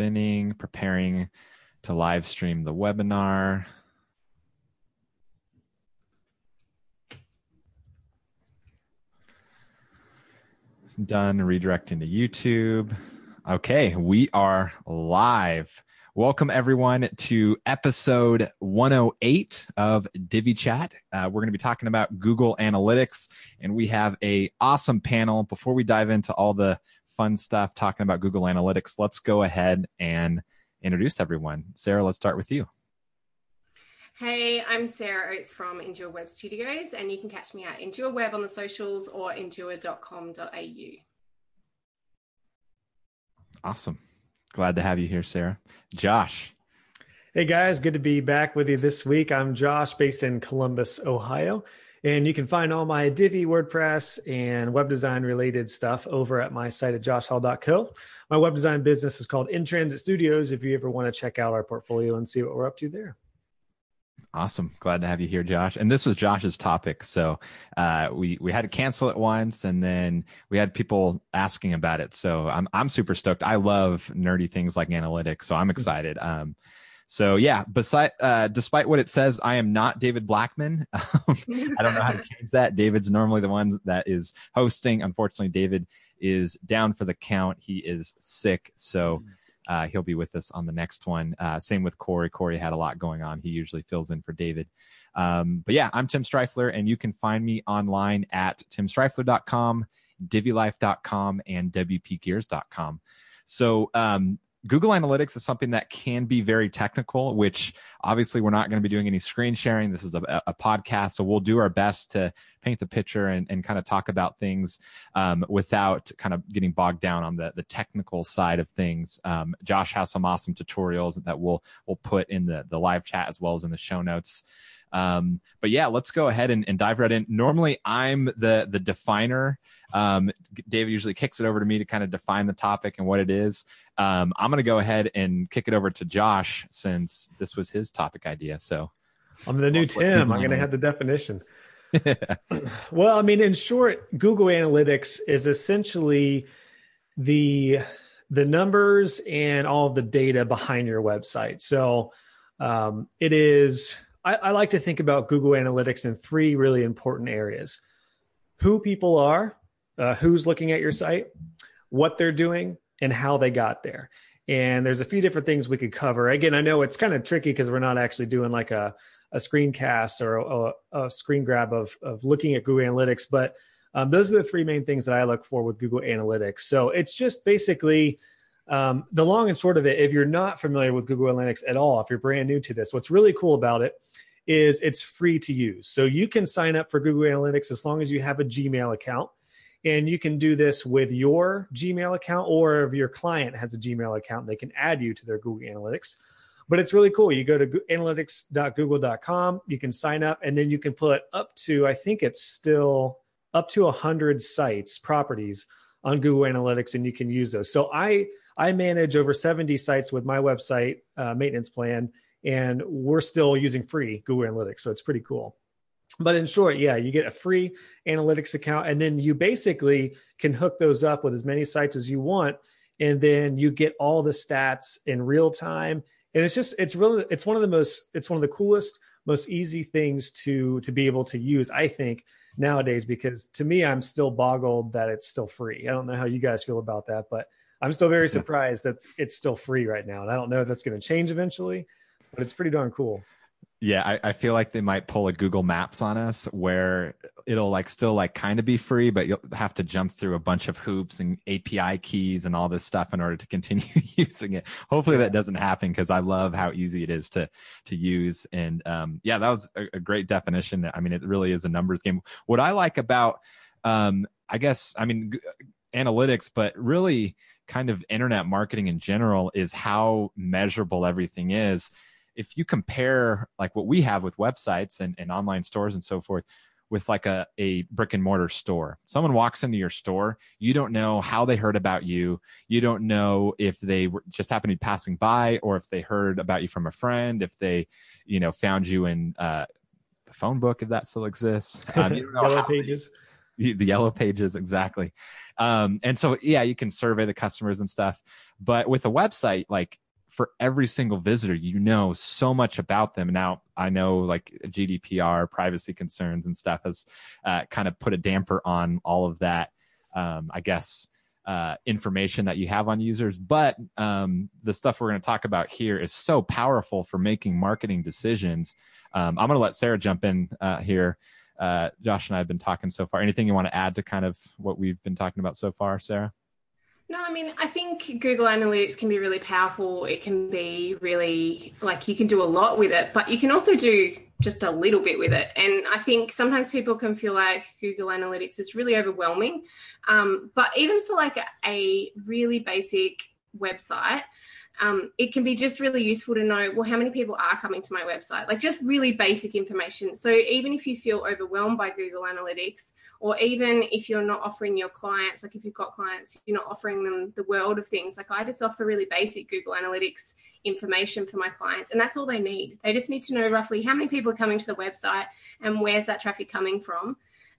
spinning, preparing to live stream the webinar. Done redirecting to YouTube. Okay, we are live. Welcome everyone to episode 108 of Divi Chat. Uh, we're going to be talking about Google Analytics, and we have a awesome panel. Before we dive into all the fun stuff talking about Google Analytics, let's go ahead and introduce everyone. Sarah, let's start with you. Hey, I'm Sarah Oates from Endure Web Studios, and you can catch me at Endure Web on the socials or endure.com.au. Awesome. Glad to have you here, Sarah. Josh. Hey guys, good to be back with you this week. I'm Josh, based in Columbus, Ohio. And you can find all my Divi, WordPress, and web design related stuff over at my site at joshhall.co. My web design business is called In Transit Studios if you ever want to check out our portfolio and see what we're up to there. Awesome. Glad to have you here, Josh. And this was Josh's topic. So uh, we we had to cancel it once and then we had people asking about it. So I'm I'm super stoked. I love nerdy things like analytics. So I'm mm-hmm. excited. Um, so yeah, beside, uh, despite what it says, I am not David Blackman. I don't know how to change that. David's normally the one that is hosting. Unfortunately, David is down for the count. He is sick. So uh, he'll be with us on the next one. Uh, same with Corey. Corey had a lot going on. He usually fills in for David. Um, but yeah, I'm Tim Strifler, and you can find me online at timstrifler.com, divilife.com, and wpgears.com. So um, Google Analytics is something that can be very technical, which obviously we're not going to be doing any screen sharing. This is a, a podcast, so we'll do our best to paint the picture and, and kind of talk about things um, without kind of getting bogged down on the, the technical side of things. Um, Josh has some awesome tutorials that we'll we'll put in the the live chat as well as in the show notes. Um, but yeah, let's go ahead and, and, dive right in. Normally, I'm the the definer. Um, David usually kicks it over to me to kind of define the topic and what it is. Um, I'm going to go ahead and kick it over to Josh since this was his topic idea. So I'm the new Tim. I'm going to have the definition. well, I mean, in short, Google Analytics is essentially the the numbers and all of the data behind your website. So um, it is I, I like to think about Google Analytics in three really important areas who people are, uh, who's looking at your site, what they're doing, and how they got there. And there's a few different things we could cover. Again, I know it's kind of tricky because we're not actually doing like a, a screencast or a, a, screen grab of, of looking at Google Analytics, but um, those are the three main things that I look for with Google Analytics. So it's just basically um, the long and short of it, if you're not familiar with Google Analytics at all, if you're brand new to this, what's really cool about it is it's free to use. So you can sign up for Google Analytics as long as you have a Gmail account. And you can do this with your Gmail account, or if your client has a Gmail account, they can add you to their Google Analytics. But it's really cool. You go to analytics.google.com, you can sign up, and then you can put up to, I think it's still up to 100 sites, properties on Google Analytics, and you can use those. So I I manage over 70 sites with my website uh, maintenance plan, and we're still using free Google Analytics. So it's pretty cool. But in short, yeah, you get a free analytics account, and then you basically can hook those up with as many sites as you want, and then you get all the stats in real time. And it's just it's really it's one of the most it's one of the coolest, most easy things to to be able to use. I think nowadays because to me, I'm still boggled that it's still free. I don't know how you guys feel about that, but I'm still very surprised that it's still free right now. And I don't know if that's going to change eventually, but it's pretty darn cool. Yeah, I, I, feel like they might pull a Google Maps on us where it'll like still like kind of be free, but you'll have to jump through a bunch of hoops and API keys and all this stuff in order to continue using it. Hopefully that doesn't happen because I love how easy it is to to use. And um, yeah, that was a, a, great definition. I mean, it really is a numbers game. What I like about, um, I guess, I mean, g- analytics, but really kind of internet marketing in general is how measurable everything is. If you compare like what we have with websites and, and online stores and so forth with like a, a brick and mortar store someone walks into your store you don't know how they heard about you. You don't know if they were just happened to be passing by or if they heard about you from a friend if they you know found you in uh, the phone book if that still exists. Um, yellow pages the yellow pages exactly. Um, and so yeah, you can survey the customers and stuff. But with a website, like for every single visitor, you know so much about them. Now I know like GDPR, privacy concerns and stuff has uh, kind of put a damper on all of that. Um, I guess uh, information that you have on users. But um, the stuff we're going to talk about here is so powerful for making marketing decisions. Um, I'm going to let Sarah jump in uh, here. Uh, Josh and I have been talking so far. Anything you want to add to kind of what we've been talking about so far, Sarah? No, I mean, I think Google Analytics can be really powerful. It can be really like you can do a lot with it, but you can also do just a little bit with it. And I think sometimes people can feel like Google Analytics is really overwhelming. Um, but even for like a, a really basic website, um, it can be just really useful to know well how many people are coming to my website? Like just really basic information. So even if you feel overwhelmed by google analytics or even if you're not offering your clients like if you've got clients you're not offering them the world of things like i just offer really basic google analytics information for my clients and that's all they need. They just need to know roughly how many people are coming to the website and where's that traffic coming from.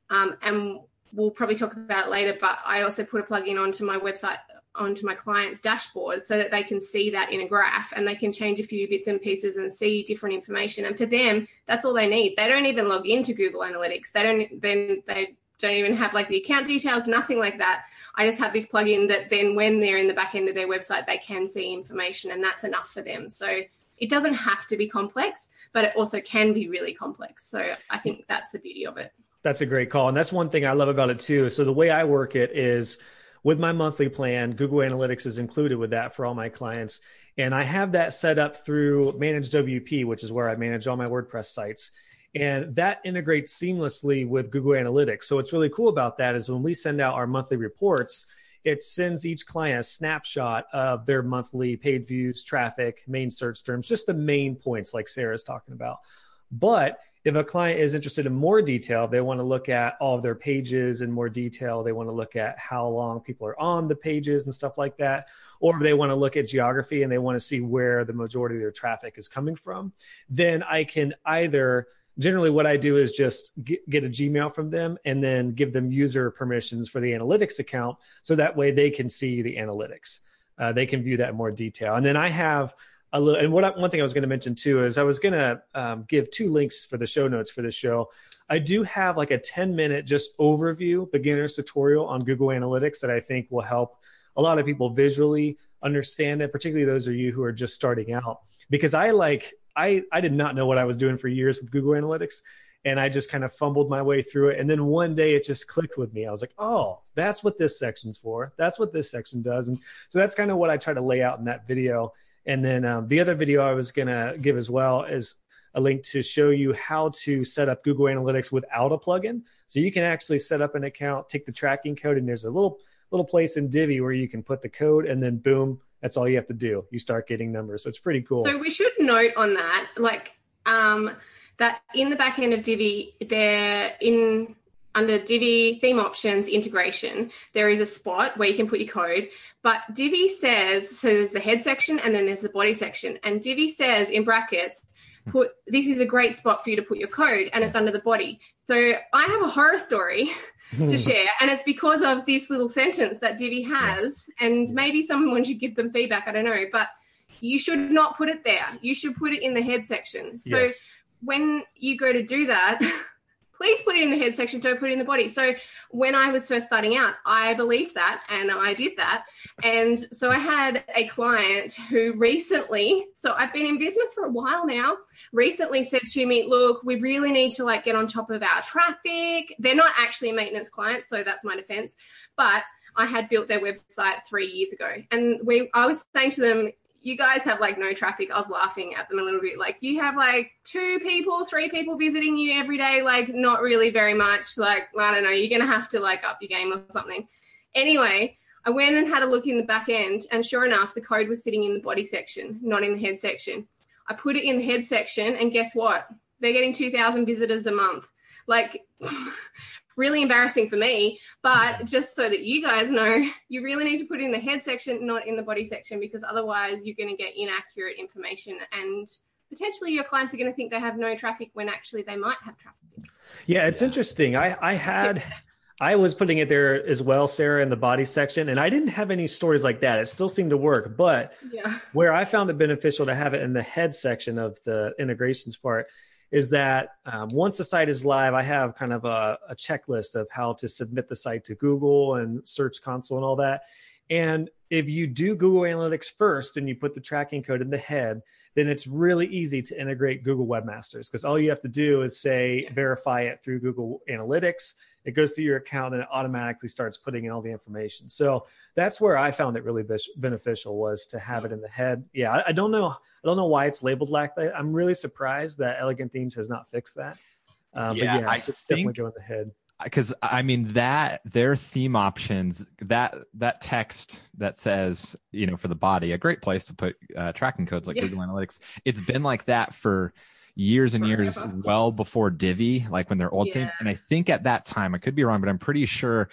Um, and we'll probably talk about it later but i also put a plugin onto my website onto my client's dashboard so that they can see that in a graph and they can change a few bits and pieces and see different information. And for them, that's all they need. They don't even log into Google Analytics. They don't then they don't even have like the account details, nothing like that. I just have this plugin that then when they're in the back end of their website, they can see information and that's enough for them. So it doesn't have to be complex, but it also can be really complex. So I think that's the beauty of it. That's a great call. And that's one thing I love about it too. So the way I work it is with my monthly plan, Google Analytics is included with that for all my clients. And I have that set up through ManageWP, which is where I manage all my WordPress sites. And that integrates seamlessly with Google Analytics. So what's really cool about that is when we send out our monthly reports, it sends each client a snapshot of their monthly paid views, traffic, main search terms, just the main points like Sarah's talking about. But if a client is interested in more detail, they want to look at all of their pages in more detail. They want to look at how long people are on the pages and stuff like that. Or they want to look at geography and they want to see where the majority of their traffic is coming from. Then I can either generally what I do is just get a Gmail from them and then give them user permissions for the analytics account. So that way they can see the analytics. Uh, they can view that in more detail. And then I have a little. And what I, one thing I was going to mention too is I was going to um, give two links for the show notes for this show. I do have like a 10 minute just overview beginner's tutorial on Google Analytics that I think will help a lot of people visually understand it, particularly those of you who are just starting out. Because I like I I did not know what I was doing for years with Google Analytics and I just kind of fumbled my way through it. And then one day it just clicked with me. I was like, oh, that's what this section's for. That's what this section does. And so that's kind of what I try to lay out in that video. And then um, the other video I was going to give as well is a link to show you how to set up Google Analytics without a plugin. So you can actually set up an account, take the tracking code, and there's a little little place in Divi where you can put the code, and then boom, that's all you have to do. You start getting numbers. So it's pretty cool. So we should note on that, like um, that in the back end of Divi, there in under Divi theme options integration, there is a spot where you can put your code. But Divi says, so there's the head section and then there's the body section. And Divi says in brackets, put this is a great spot for you to put your code and it's under the body. So I have a horror story to share. And it's because of this little sentence that Divi has. And maybe someone should give them feedback. I don't know. But you should not put it there. You should put it in the head section. So yes. when you go to do that, please put it in the head section, don't put it in the body. So when I was first starting out, I believed that and I did that. And so I had a client who recently, so I've been in business for a while now, recently said to me, look, we really need to like get on top of our traffic. They're not actually maintenance client, so that's my defense. But I had built their website three years ago. And we I was saying to them, you guys have like no traffic. I was laughing at them a little bit. Like you have like two people, three people visiting you every day, like not really very much. Like, I don't know, you're gonna have to like up your game or something. Anyway, I went and had a look in the back end, and sure enough, the code was sitting in the body section, not in the head section. I put it in the head section, and guess what? They're getting 2,000 visitors a month. Like, really embarrassing for me. But mm-hmm. just so that you guys know, you really need to put it in the head section, not in the body section, because otherwise you're going to get inaccurate information and potentially your clients are going to think they have no traffic when actually they might have traffic. Yeah, it's interesting. I, I had. I was putting it there as well, Sarah, in the body section, and I didn't have any stories like that. It still seemed to work, but yeah. where I found it beneficial to have it in the head section of the integrations part is that um, once the site is live, I have kind of a, a checklist of how to submit the site to Google and Search Console and all that. And if you do Google Analytics first and you put the tracking code in the head, then it's really easy to integrate Google Webmasters because all you have to do is say verify it through Google Analytics. It goes to your account and it automatically starts putting in all the information. So that's where I found it really beneficial was to have it in the head. Yeah, I, I don't know. I don't know why it's labeled like that. I'm really surprised that Elegant Themes has not fixed that. Uh, yeah, but yeah, I think, definitely go in the head because I mean that their theme options that that text that says you know for the body a great place to put uh, tracking codes like yeah. Google Analytics. It's been like that for years and Forever. years, well before Divi, like when they're old yeah. themes. And I think at that time, I could be wrong, but I'm pretty sure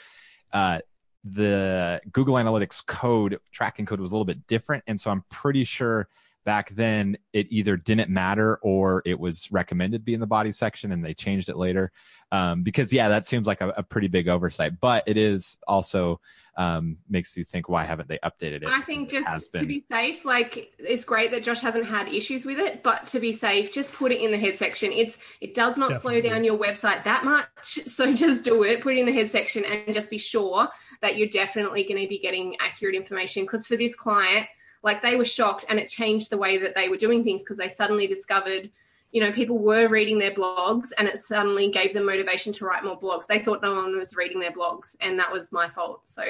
uh, the Google Analytics code tracking code was a little bit different, and so I'm pretty sure back then it either didn't matter or it was recommended be in the body section and they changed it later. Um, because yeah that seems like a, a, pretty big oversight but it is also um, makes you think why haven't they updated it? I think just to be safe like it's great that josh hasn't had issues with it but to be safe just put it in the head section. It's it does not Definitely. slow down your website that much so just do it put it in the head section and just be sure that you're definitely going to be getting accurate information because for this client like they were shocked and it changed the way that they were doing things because they suddenly discovered you know people were reading their blogs and it suddenly gave them motivation to write more blogs. They thought no one was reading their blogs and that was my fault. So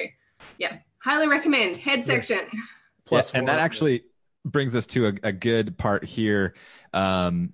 yeah. Highly recommend. Head section. Plus yeah, and that actually brings us to a, a good part here. Um,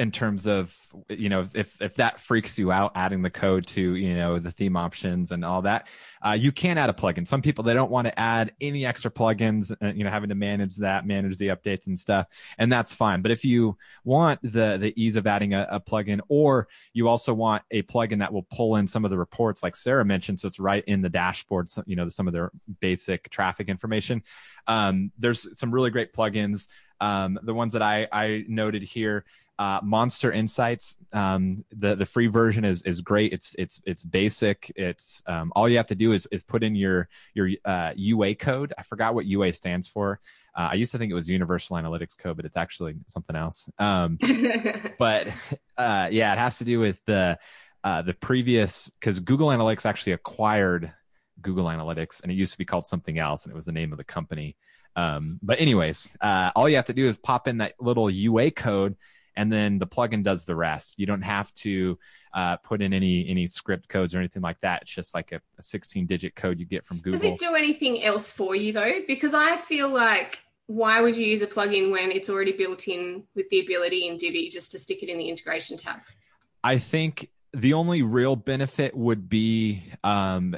in terms of you know if if that freaks you out adding the code to you know the theme options and all that uh, you can add a plugin. Some people they don't want to add any extra plugins uh, you know having to manage that manage the updates and stuff and that's fine. But if you want the the ease of adding a, a plugin or you also want a plugin that will pull in some of the reports like sarah mentioned so it's right in the dashboard so, you know some of their basic traffic information um, there's some really great plugins. Um, the ones that I, I noted here uh, Monster Insights. Um, the the free version is is great. It's it's it's basic. It's um, all you have to do is is put in your your uh, UA code. I forgot what UA stands for. Uh, I used to think it was Universal Analytics Code, but it's actually something else. Um, but uh, yeah, it has to do with the uh, the previous because Google Analytics actually acquired Google Analytics, and it used to be called something else, and it was the name of the company. Um, but anyways, uh, all you have to do is pop in that little UA code and then the plugin does the rest. You don't have to uh, put in any any script codes or anything like that. It's just like a, a 16 digit code you get from Google. Does it do anything else for you though? Because I feel like why would you use a plugin when it's already built in with the ability in Divi just to stick it in the integration tab? I think the only real benefit would be um,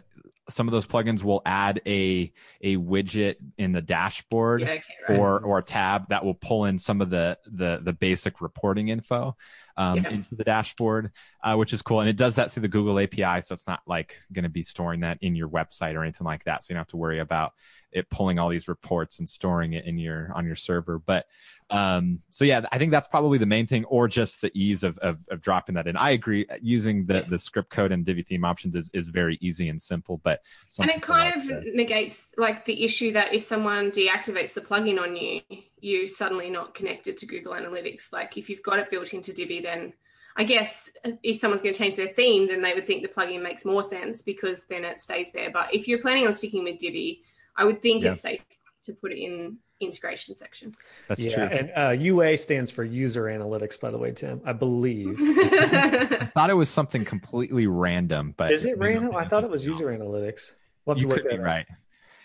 some of those plugins will add a a widget in the dashboard yeah, okay, right. or or a tab that will pull in some of the the the basic reporting info um, yeah. into the dashboard, uh, which is cool. And it does that through the Google API, so it's not like going to be storing that in your website or anything like that. So you don't have to worry about it pulling all these reports and storing it in your on your server. But um, so yeah, I think that's probably the main thing, or just the ease of, of, of dropping that in. I agree. Using the, the script code and Divi theme options is, is very easy and simple, but and it kind of negates like the issue that if someone deactivates the plugin on you, you suddenly not connected to Google Analytics. Like if you've got it built into Divi, then I guess if someone's going to change their theme, then they would think the plugin makes more sense because then it stays there. But if you're planning on sticking with Divi, I would think yeah. it's safe to put it in integration section. That's yeah, true. And uh, UA stands for user analytics, by the way, Tim. I believe. I thought it was something completely random, but is it random? I thought it was user analytics. We'll you could be right.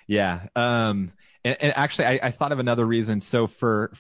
Yeah. Um, and, and actually, I, I, thought of another reason. So for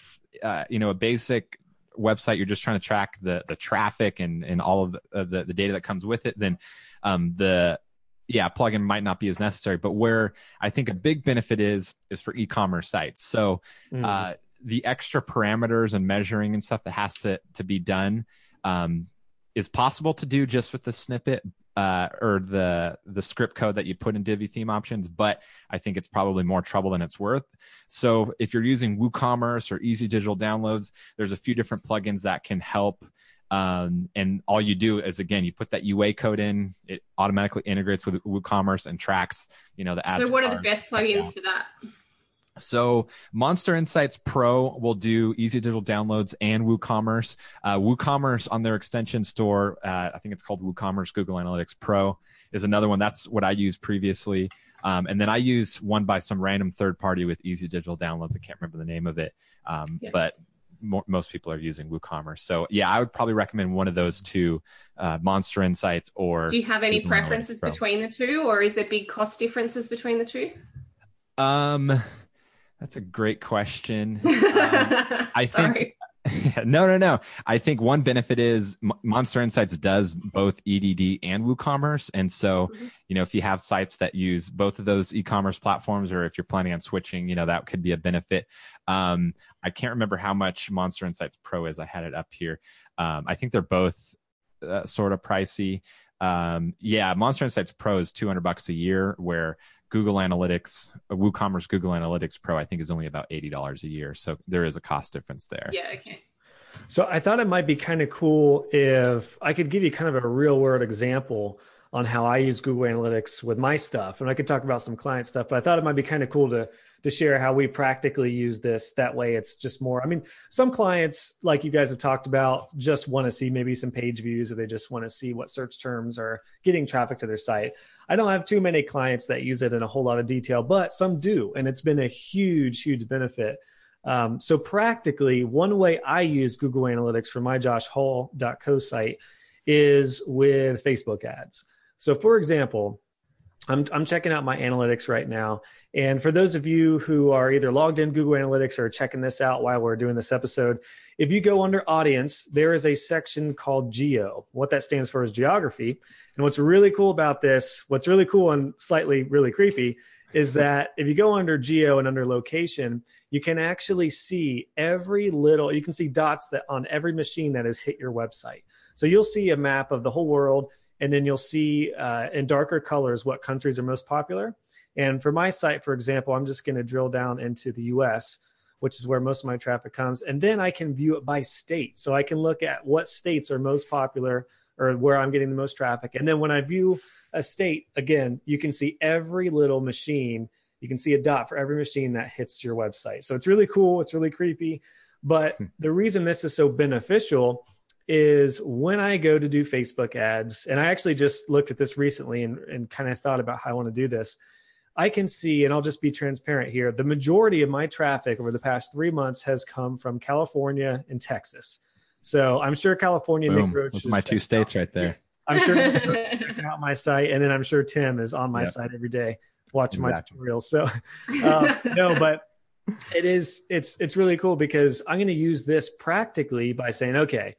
uh, you know a basic website, you're just trying to track the the traffic and and all of the, uh, the, the data that comes with it. Then um, the yeah, plugin might not be as necessary. But where I think a big benefit is is for e-commerce sites. So mm. uh, the extra parameters and measuring and stuff that has to to be done um, is possible to do just with the snippet uh, or the the script code that you put in Divi theme options, but I think it's probably more trouble than it's worth. So if you're using WooCommerce or Easy Digital Downloads, there's a few different plugins that can help Um, and all you do is again, you put that UA code in, it automatically integrates with WooCommerce and tracks, you know, the ads. So what are the best plugins for that? So Monster Insights Pro will do easy digital downloads and WooCommerce. Uh, WooCommerce on their extension store, uh, I think it's called WooCommerce Google Analytics Pro, is another one. That's what I used previously. Um, and then I use one by some random third party with easy digital downloads. I can't remember the name of it, um, yeah. but mo- most people are using WooCommerce. So yeah, I would probably recommend one of those two, uh, Monster Insights or. Do you have any Google preferences between the two, or is there big cost differences between the two? Um, that's a great question. Um, I think no, no, no. I think one benefit is Monster Insights does both EDD and WooCommerce, and so mm-hmm. you know if you have sites that use both of those e-commerce platforms, or if you're planning on switching, you know that could be a benefit. Um, I can't remember how much Monster Insights Pro is. I had it up here. Um, I think they're both uh, sort of pricey. Um, yeah, Monster Insights Pro is 200 bucks a year, where Google Analytics, uh, WooCommerce Google Analytics Pro, I think is only about $80 a year. So there is a cost difference there. Yeah. Okay. So I thought it might be kind of cool if I could give you kind of a real world example on how I use Google Analytics with my stuff. And I could talk about some client stuff, but I thought it might be kind of cool to to share how we practically use this. That way it's just more. I mean, some clients, like you guys have talked about, just want to see maybe some page views or they just want to see what search terms are getting traffic to their site. I don't have too many clients that use it in a whole lot of detail, but some do. And it's been a huge, huge benefit. Um, so practically, one way I use Google Analytics for my joshhall.co site is with Facebook ads. So for example, I'm, I'm checking out my analytics right now. And for those of you who are either logged in Google Analytics or checking this out while we're doing this episode, if you go under audience, there is a section called geo. What that stands for is geography. And what's really cool about this, what's really cool and slightly really creepy, is that if you go under geo and under location, you can actually see every little, you can see dots that on every machine that has hit your website. So you'll see a map of the whole world, and then you'll see uh, in darker colors what countries are most popular. And for my site, for example, I'm just going to drill down into the US, which is where most of my traffic comes. And then I can view it by state. So I can look at what states are most popular or where I'm getting the most traffic. And then when I view a state, again, you can see every little machine. You can see a dot for every machine that hits your website. So it's really cool. It's really creepy. But hmm. the reason this is so beneficial is when I go to do Facebook ads, and I actually just looked at this recently and, and kind of thought about how I want to do this. I can see, and I'll just be transparent here, the majority of my traffic over the past three months has come from California and Texas. So I'm sure California, Boom. Nick Roach. Those are my two states out. right there. I'm sure checking out my site, and then I'm sure Tim is on my yep. site every day watching exactly. my tutorials. So uh, no, but it is it's it's really cool because I'm going to use this practically by saying, okay,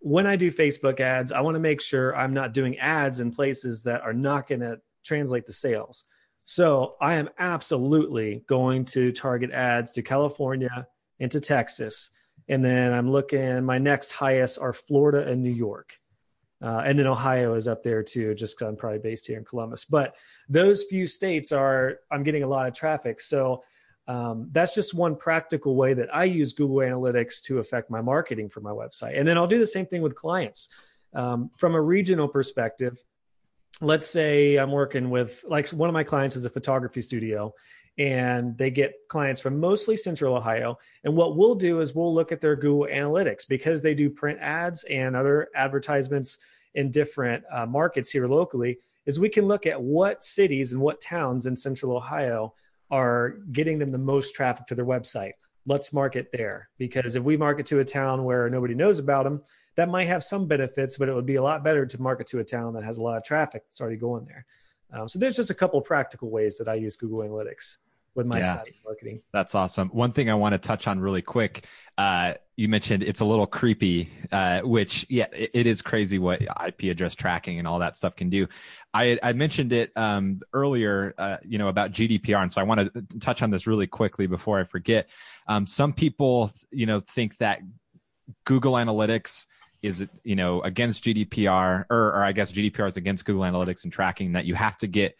when I do Facebook ads, I want to make sure I'm not doing ads in places that are not going to translate to sales. So I am absolutely going to target ads to California and to Texas and then I'm looking, my next highest are Florida and New York. Uh, and then Ohio is up there too, just because I'm probably based here in Columbus. But those few states are, I'm getting a lot of traffic. So um, that's just one practical way that I use Google Analytics to affect my marketing for my website. And then I'll do the same thing with clients. Um, from a regional perspective, let's say I'm working with, like, one of my clients is a photography studio and they get clients from mostly central Ohio. And what we'll do is we'll look at their Google Analytics because they do print ads and other advertisements in different uh, markets here locally. Is we can look at what cities and what towns in central Ohio are getting them the most traffic to their website. Let's market there because if we market to a town where nobody knows about them, that might have some benefits, but it would be a lot better to market to a town that has a lot of traffic that's already going there. Um, so there's just a couple practical ways that I use Google Analytics with my yeah, site marketing. That's awesome. One thing I want to touch on really quick. Uh, you mentioned it's a little creepy, uh, which yeah, it, it is crazy what IP address tracking and all that stuff can do. I, I mentioned it um, earlier, uh, you know, about GDPR, and so I want to touch on this really quickly before I forget. Um, some people, you know, think that Google Analytics is you know against GDPR, or, or I guess GDPR is against Google Analytics and tracking that you have to get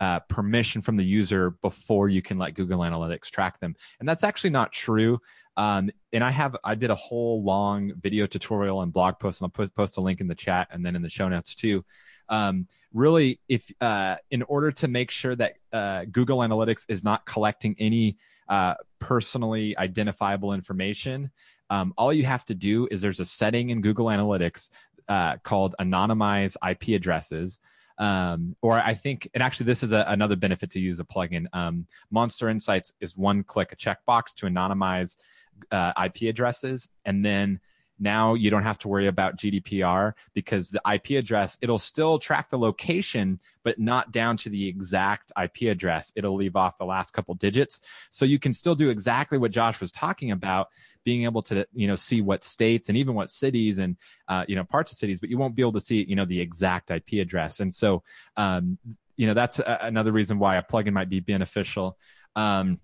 uh, permission from the user before you can let Google Analytics track them. And that's actually not true. Um, and I have I did a whole long video tutorial and blog post, and I'll put, post a link in the chat and then in the show notes too. Um, really, if uh, in order to make sure that uh, Google Analytics is not collecting any uh, personally identifiable information, um, all you have to do is there's a setting in Google Analytics uh, called anonymize IP addresses. Um, or I think, and actually, this is a, another benefit to use a plugin. Um, Monster Insights is one click, a checkbox to anonymize uh, IP addresses, and then now you don't have to worry about GDPR because the IP address it'll still track the location, but not down to the exact IP address. It'll leave off the last couple digits, so you can still do exactly what Josh was talking about being able to you know see what states and even what cities and uh, you know parts of cities, but you won't be able to see you know the exact IP address. And so um, you know that's a, another reason why a plugin might be beneficial. Um,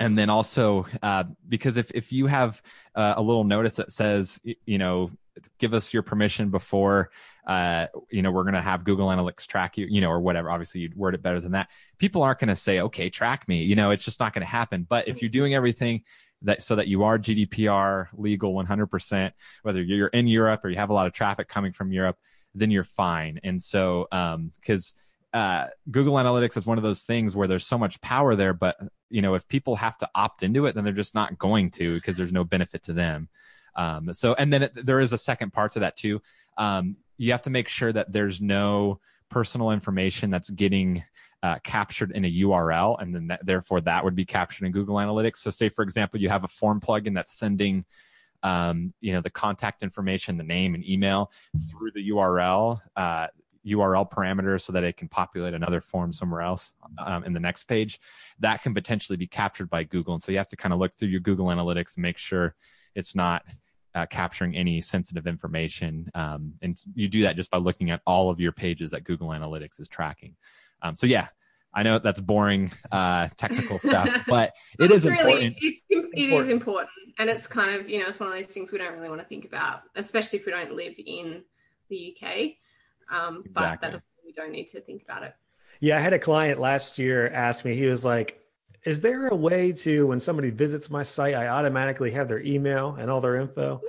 and then also uh, because if if you have uh, a little notice that says you know give us your permission before uh, you know we're going to have google analytics track you you know or whatever obviously you'd word it better than that people aren't going to say okay track me you know it's just not going to happen but if you're doing everything that so that you are GDPR legal 100%, whether you're in Europe or you have a lot of traffic coming from Europe, then you're fine. And so, because um, uh, Google Analytics is one of those things where there's so much power there, but you know, if people have to opt into it, then they're just not going to because there's no benefit to them. Um, so, and then it, there is a second part to that too. Um, you have to make sure that there's no personal information that's getting uh, captured in a URL, and then that, therefore that would be captured in Google Analytics. So, say for example, you have a form plugin that's sending, um, you know, the contact information, the name and email through the URL. Uh, URL parameters so that it can populate another form somewhere else um, in the next page. That can potentially be captured by Google. And so you have to kind of look through your Google Analytics and make sure it's not uh, capturing any sensitive information. Um, and you do that just by looking at all of your pages that Google Analytics is tracking. Um, so yeah, I know that's boring uh, technical stuff, but it is really, important. It's, it important. is important, and it's kind of you know it's one of those things we don't really want to think about, especially if we don't live in the UK. Um, exactly. But that doesn't mean we don't need to think about it. Yeah, I had a client last year ask me. He was like, "Is there a way to when somebody visits my site, I automatically have their email and all their info?"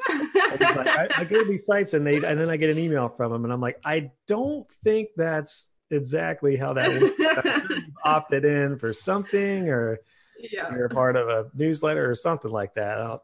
like, I, I go to these sites and they and then I get an email from them, and I'm like, I don't think that's exactly how that works. opted in for something, or yeah. you're part of a newsletter or something like that.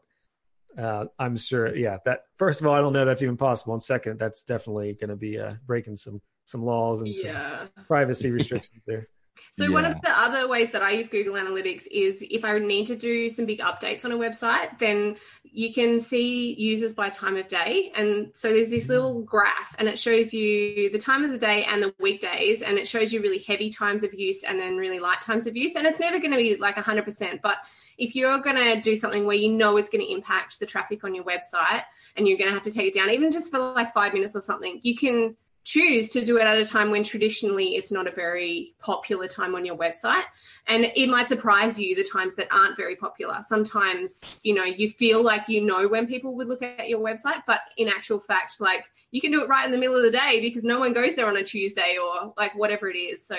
Uh, I'm sure. Yeah. That first of all, I don't know that's even possible. And second, that's definitely going to be uh, breaking some some laws and yeah. some privacy restrictions there. So yeah. one of the other ways that I use Google Analytics is if I need to do some big updates on a website, then you can see users by time of day. And so there's this little mm. graph and it shows you the time of the day and the weekdays and it shows you really heavy times of use and then really light times of use. And it's never going to be like 100%, but if you're going to do something where you know it's going to impact the traffic on your website and you're going to have to take it down even just for like 5 minutes or something, you can choose to do it at a time when traditionally it's not a very popular time on your website. And it might surprise you the times that aren't very popular. Sometimes you know you feel like you know when people would look at your website but in actual fact like you can do it right in the middle of the day because no one goes there on a tuesday or like whatever it is. So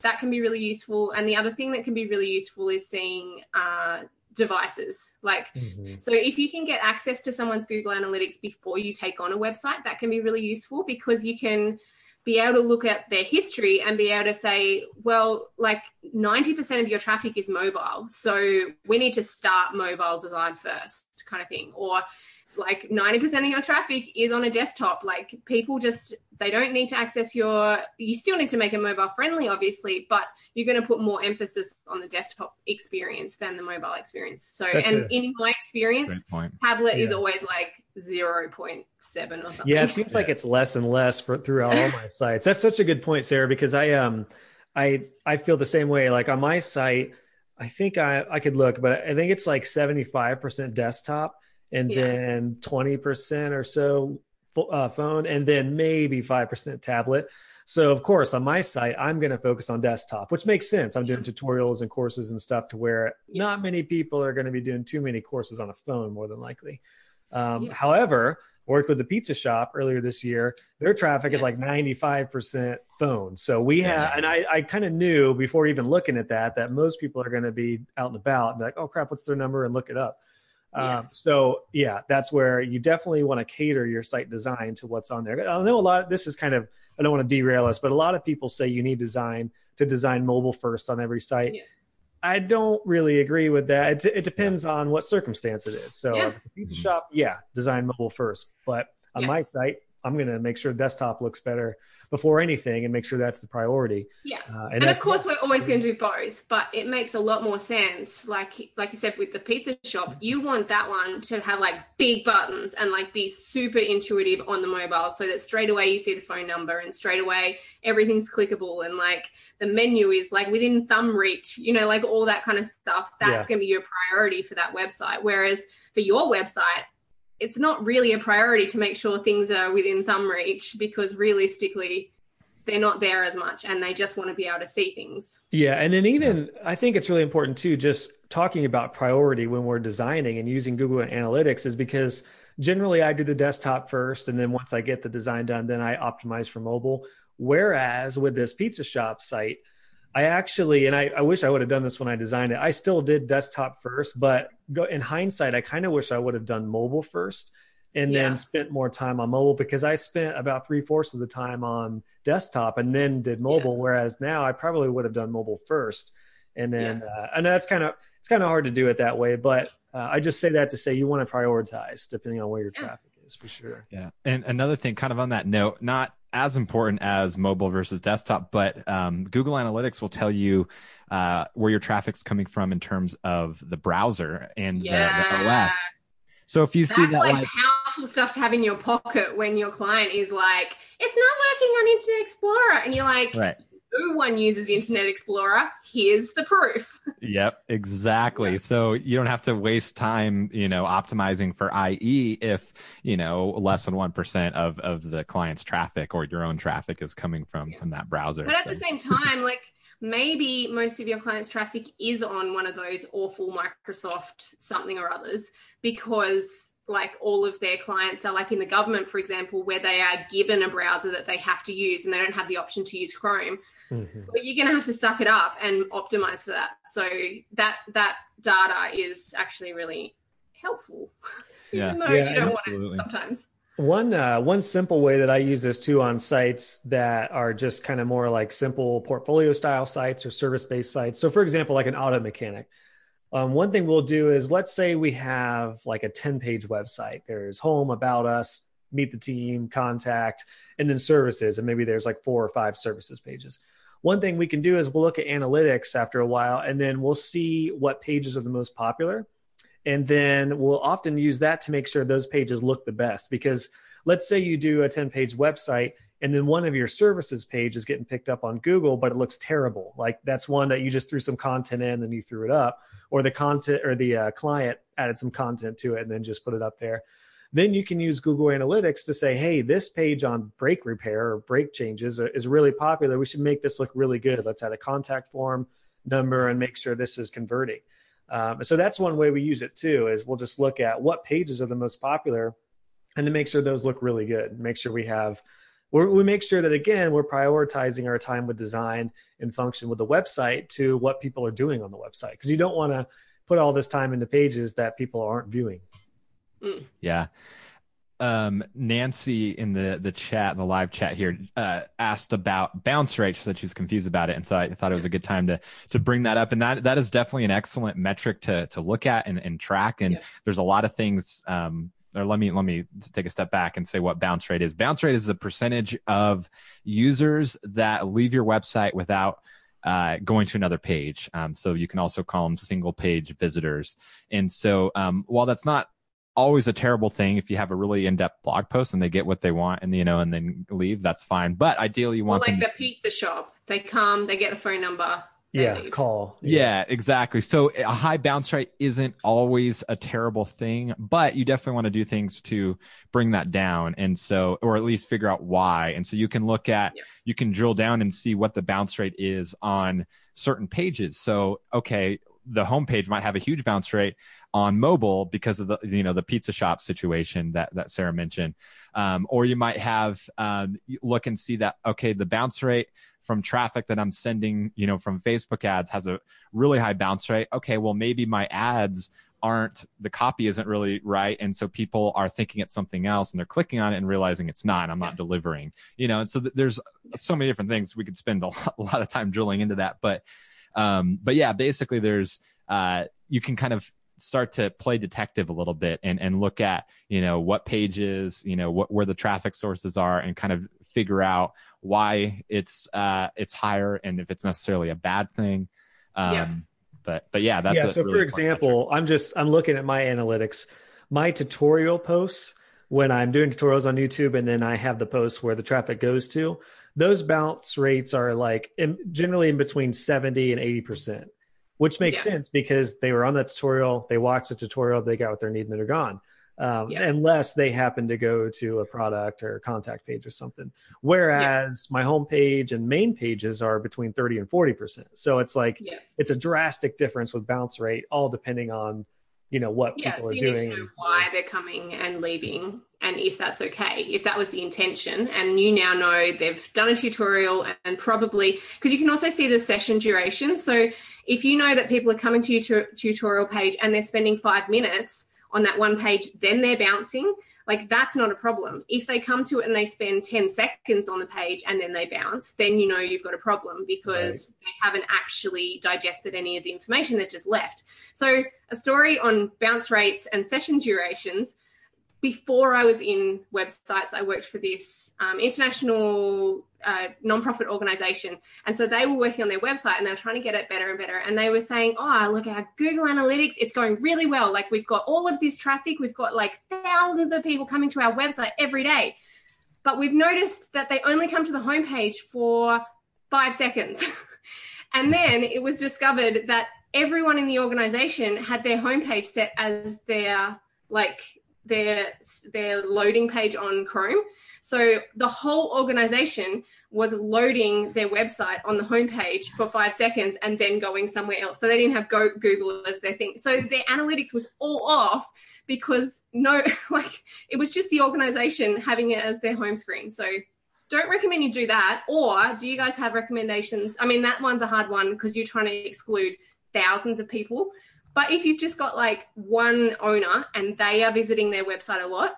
that can be really useful. And the other thing that can be really useful is seeing uh, devices. Like, mm-hmm. so if you can get access to someone's Google Analytics before you take on a website, that can be really useful because you can be able to look at their history and be able to say, well, like 90% of your traffic is mobile. So we need to start mobile design first, kind of thing. Or like 90% of your traffic is on a desktop. Like people just they don't need to access your you still need to make it mobile friendly obviously but you're going to put more emphasis on the desktop experience than the mobile experience. So That's and in my experience tablet yeah. is always like 0.7 or something. Yeah it seems yeah. like it's less and less for throughout all my sites. That's such a good point sarah because i um i i feel the same way. Like on my site i think i i could look but i think it's like 75% desktop and yeah. then 20% or so uh, phone, and then maybe 5% tablet. So, of course, on my site, I'm going to focus on desktop, which makes sense. I'm doing tutorials and courses and stuff to where yeah. not many people are going to be doing too many courses on a phone, more than likely. Um, yeah. However, worked with the pizza shop earlier this year. Their traffic yeah. is like 95% phone. So we have, and I, I kind of knew before even looking at that, that most people are going to be out and about and like, oh crap, what's their number and look it up. Yeah. Um, so yeah, that's where you definitely want to cater your site design to what's on there. I know a lot. Of, this is kind of I don't want to derail us, but a lot of people say you need design to design mobile first on every site. Yeah. I don't really agree with that. It, it depends yeah. on what circumstance it is. So yeah. if it's a pizza shop, yeah, design mobile first. But on my site, I'm going to make sure desktop looks better before anything and make sure that's the priority. Yeah. Uh, and, and of course, we're always going to do both, but it makes a lot more sense. Like, like you said, with the pizza shop, you want that one to have like big buttons and like be super intuitive on the mobile so that straight away you see the phone number and straight away everything's clickable and like the menu is like within thumb reach, you know, like all that kind of stuff. That's yeah. going to be your priority for that website. Whereas for your website, it's not really a priority to make sure things are within thumb reach because realistically they're not there as much and they just want to be able to see things. Yeah. And then even I think it's really important too, just talking about priority when we're designing and using Google Analytics is because generally I do the desktop first. And then once I get the design done, then I optimize for mobile. Whereas with this pizza shop site, I actually, and I, I, wish I would have done this when I designed it. I still did desktop first, but go, in hindsight, I kind of wish I would have done mobile first and yeah. then spent more time on mobile because I spent about three fourths of the time on desktop and then did mobile. Yeah. Whereas now I probably would have done mobile first. And then, yeah. uh, I know that's kind of, it's kind of hard to do it that way, but uh, I just say that to say you want to prioritize depending on where your traffic is for sure. Yeah. And another thing, kind of on that note, not as important as mobile versus desktop, but um, Google Analytics will tell you uh, where your traffic's coming from in terms of the browser and yeah. the, the, OS. So if you That's see that, like, like powerful stuff to have in your pocket when your client is like, "It's not working on Internet Explorer," and you're like, right no one uses Internet Explorer. Here's the proof. yep, exactly. Yeah. So you don't have to waste time, you know, optimizing for IE if, you know, less than 1% of, of the client's traffic or your own traffic is coming from, yeah. from that browser. But at so. the same time, like, maybe most of your clients' traffic is on one of those awful Microsoft something or others because like all of their clients are like in the government for example where they are given a browser that they have to use and they don't have the option to use chrome. Mm-hmm. but you're going to have to suck it up and optimize for that. So that that data is actually really helpful. Yeah, yeah you don't absolutely. want it sometimes one uh, one simple way that I use this too on sites that are just kind of more like simple portfolio style sites or service based sites. So, for example, like an auto mechanic, um, one thing we'll do is let's say we have like a 10 page website. There's home, about us, meet the team, contact, and then services. And maybe there's like four or five services pages. One thing we can do is we'll look at analytics after a while and then we'll see what pages are the most popular and then we'll often use that to make sure those pages look the best. Because let's say you do a 10 page website and then one of your services page is getting picked up on Google, but it looks terrible. Like that's one that you just threw some content in and you threw it up, or the content or the uh, client added some content to it and then just put it up there. Then you can use Google Analytics to say, hey, this page on brake repair or brake changes is really popular. We should make this look really good. Let's add a contact form number and make sure this is converting. Um, so that's one way we use it too. Is we'll just look at what pages are the most popular, and to make sure those look really good. Make sure we have. we make sure that again we're prioritizing our time with design and function with the website to what people are doing on the website because you don't want to put all this time into pages that people aren't viewing. Mm. Yeah um, Nancy in the the chat, the live chat here, uh, asked about bounce rate. She said she was confused about it, and so I thought it was a good time to to bring that up. And that that is definitely an excellent metric to to look at and, and track. And yeah. there's a lot of things. Um, or let me let me take a step back and say what bounce rate is. Bounce rate is the percentage of users that leave your website without uh, going to another page. Um, so you can also call them single page visitors. And so um, while that's not always a terrible thing if you have a really in-depth blog post and they get what they want and you know and then leave that's fine but ideally you want well, like them... the pizza shop they come they get the phone number yeah leave. call yeah. yeah. exactly so a high bounce rate isn't always a terrible thing but you definitely want to do things to bring that down and so or at least figure out why and so you can look at yeah. you can drill down and see what the bounce rate is on certain pages so okay the homepage might have a huge bounce rate on mobile because of the you know the pizza shop situation that that Sarah mentioned, um, or you might have um, look and see that okay the bounce rate from traffic that I'm sending you know from Facebook ads has a really high bounce rate. Okay, well maybe my ads aren't the copy isn't really right. And so people are thinking it's something else and they're clicking on it and realizing it's not. I'm not yeah. delivering you know and so th- there's so many different things. We could spend a lot, a lot of time drilling into that. But um but yeah basically there's uh you can kind of start to play detective a little bit and and look at you know what pages you know what where the traffic sources are and kind of figure out why it's uh it's higher and if it's necessarily a bad thing um yeah but but yeah, that's yeah. So really for example, I'm just I'm looking at my analytics, my tutorial posts when I'm doing tutorials on YouTube, and then I have the posts where the traffic goes to. Those bounce rates are like in, generally in between 70 and 80 percent, which makes yeah. sense because they were on the tutorial, they watched the tutorial, they got what they need, and they're gone um, yeah. unless they happen to go to a product or contact page or something. Whereas yeah. my homepage and main pages are between 30 and 40%. So it's like, yeah. it's a drastic difference with bounce rate, all depending on, you know, what people so are doing. why they're coming and leaving and if that's okay, if that was the intention. And you now know they've done a tutorial and probably, because you can also see the session duration. So if you know that people are coming to your tutorial page and they're spending five minutes, on that one page, then they're bouncing, like that's not a problem. If they come to it and they spend 10 seconds on the page and then they bounce, then you know you've got a problem because right. they haven't actually digested any of the information they've just left. So, a story on bounce rates and session durations before I was in websites, I worked for this um, international uh, nonprofit organization. And so they were working on their website and they were trying to get it better and better. And they were saying, oh, look, our Google Analytics, it's going really well. Like we've got all of this traffic, we've got like thousands of people coming to our website every day. But we've noticed that they only come to the homepage for five seconds. and then it was discovered that everyone in the organization had their homepage set as their like their their loading page on Chrome. So the whole organization was loading their website on the homepage for five seconds and then going somewhere else. So they didn't have Go- Google as their thing. So their analytics was all off because no, like it was just the organization having it as their home screen. So don't recommend you do that. Or do you guys have recommendations? I mean, that one's a hard one because you're trying to exclude thousands of people. But if you've just got like one owner and they are visiting their website a lot,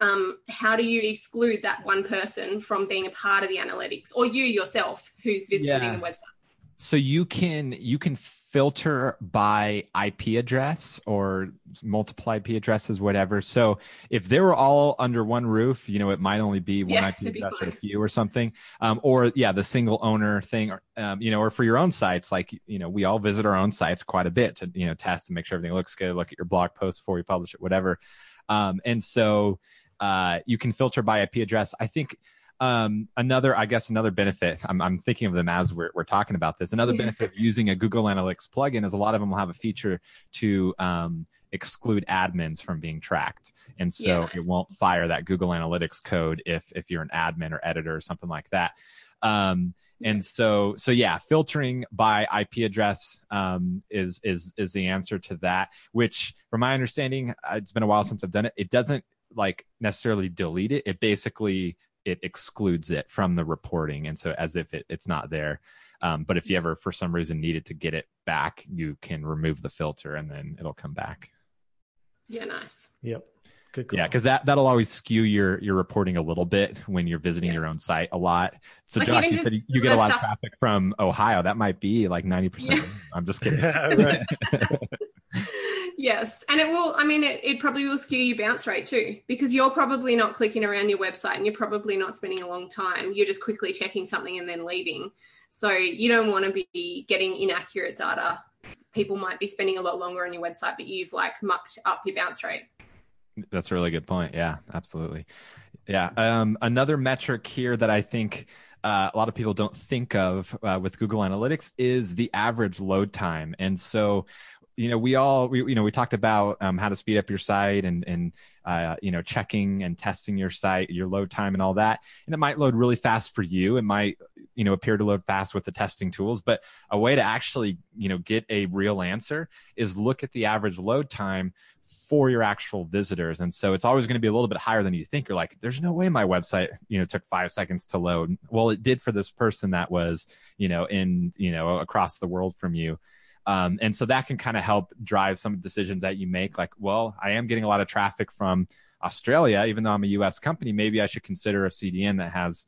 um, how do you exclude that one person from being a part of the analytics or you yourself who's visiting yeah. the website? So you can you can filter by IP address or multiple IP addresses, whatever. So if they were all under one roof, you know, it might only be one yeah, IP address or a few or something. Um, or yeah, the single owner thing, or, um, you know, or for your own sites, like, you know, we all visit our own sites quite a bit to, you know, test and make sure everything looks good, look at your blog post before you publish it, whatever. Um, and so, uh, you can filter by IP address. I think um, another, I guess, another benefit. I'm, I'm thinking of them as we're, we're talking about this. Another benefit of using a Google Analytics plugin is a lot of them will have a feature to um, exclude admins from being tracked, and so yes. it won't fire that Google Analytics code if if you're an admin or editor or something like that. Um, and so so yeah filtering by ip address um, is is is the answer to that which from my understanding it's been a while since i've done it it doesn't like necessarily delete it it basically it excludes it from the reporting and so as if it, it's not there um, but if you ever for some reason needed to get it back you can remove the filter and then it'll come back yeah nice yep Good call. Yeah, because that that'll always skew your your reporting a little bit when you're visiting yeah. your own site a lot. So like Josh, you said you get a lot stuff. of traffic from Ohio. That might be like ninety percent. Yeah. I'm just kidding. yes, and it will. I mean, it, it probably will skew your bounce rate too, because you're probably not clicking around your website, and you're probably not spending a long time. You're just quickly checking something and then leaving. So you don't want to be getting inaccurate data. People might be spending a lot longer on your website, but you've like mucked up your bounce rate. That's a really good point. Yeah, absolutely. Yeah. Um, another metric here that I think uh, a lot of people don't think of uh, with Google Analytics is the average load time. And so you know, we all, we, you know, we talked about um, how to speed up your site and, and, uh, you know, checking and testing your site, your load time and all that. And it might load really fast for you. It might, you know, appear to load fast with the testing tools, but a way to actually, you know, get a real answer is look at the average load time for your actual visitors. And so it's always going to be a little bit higher than you think. You're like, there's no way my website, you know, took five seconds to load. Well, it did for this person that was, you know, in, you know, across the world from you. Um, and so that can kind of help drive some decisions that you make. Like, well, I am getting a lot of traffic from Australia, even though I'm a US company, maybe I should consider a CDN that has,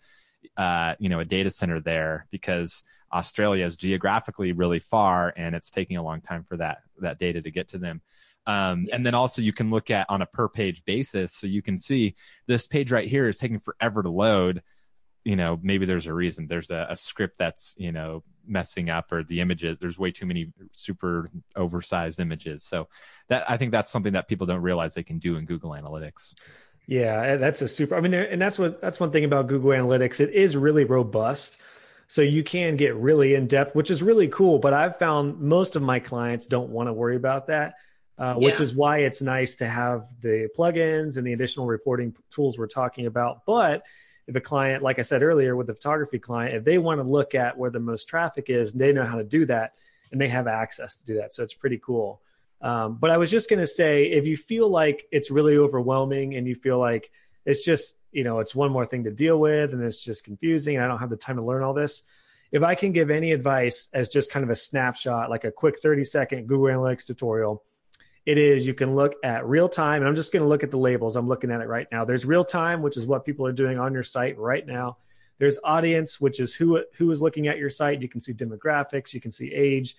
uh, you know, a data center there because Australia is geographically really far and it's taking a long time for that, that data to get to them. Um, and then also you can look at on a per page basis. So you can see this page right here is taking forever to load. You know, maybe there's a reason. There's a, a script that's, you know, messing up or the images there's way too many super oversized images so that i think that's something that people don't realize they can do in google analytics yeah that's a super i mean and that's what that's one thing about google analytics it is really robust so you can get really in depth which is really cool but i've found most of my clients don't want to worry about that uh, which yeah. is why it's nice to have the plugins and the additional reporting tools we're talking about. But if a client, like I said earlier with the photography client, if they want to look at where the most traffic is, they know how to do that and they have access to do that. So it's pretty cool. Um, but I was just going to say, if you feel like it's really overwhelming and you feel like it's just, you know, it's one more thing to deal with and it's just confusing and I don't have the time to learn all this. If I can give any advice as just kind of a snapshot, like a quick 30 second Google Analytics tutorial, it is you can look at real time and i'm just going to look at the labels i'm looking at it right now. There's real time which is what people are doing on your site right now. There's audience which is who who is looking at your site. You can see demographics you can see age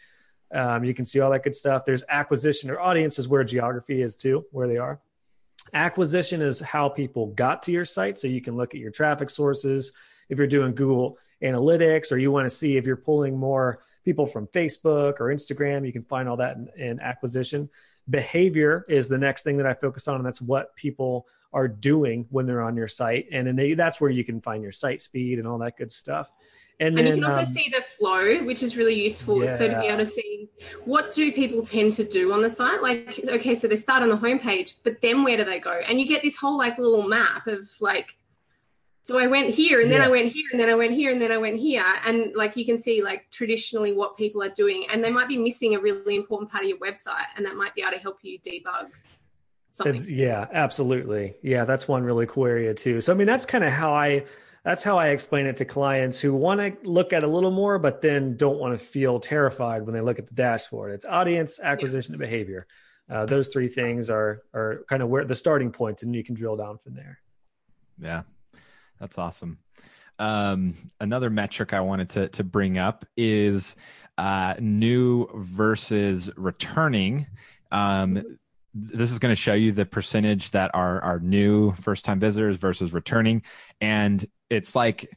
um, you can see all that good stuff. There's acquisition or audience is where geography is too where they are. Acquisition is how people got to your site so you can look at your traffic sources. If you're doing google analytics or you want to see if you're pulling more people from facebook or instagram you can find all that in, in acquisition behavior is the next thing that I focus on, and that's what people are doing when they're on your site, and then they, that's where you can find your site speed and all that good stuff. And, and then, you can also um, see the flow, which is really useful. Yeah. So to be able to see what do people tend to do on the site. Like, okay, so they start on the homepage, but then where do they go? And you get this whole like little map of like so I went here and then yeah. I went here and then I went here and then I went here. And like you can see like traditionally what people are doing. And they might be missing a really important part of your website and that might be able to help you debug something. It's, yeah, absolutely. Yeah, that's one really cool area too. So I mean that's kind of how I that's how I explain it to clients who want to look at a little more, but then don't want to feel terrified when they look at the dashboard. It's audience, acquisition, yeah. and behavior. Uh, those three things are are kind of where the starting points, point, and you can drill down from there. Yeah, that's awesome. Um, another metric I wanted to to bring up is uh, new versus returning. Um, this is going to show you the percentage that are are new first time visitors versus returning, and it's like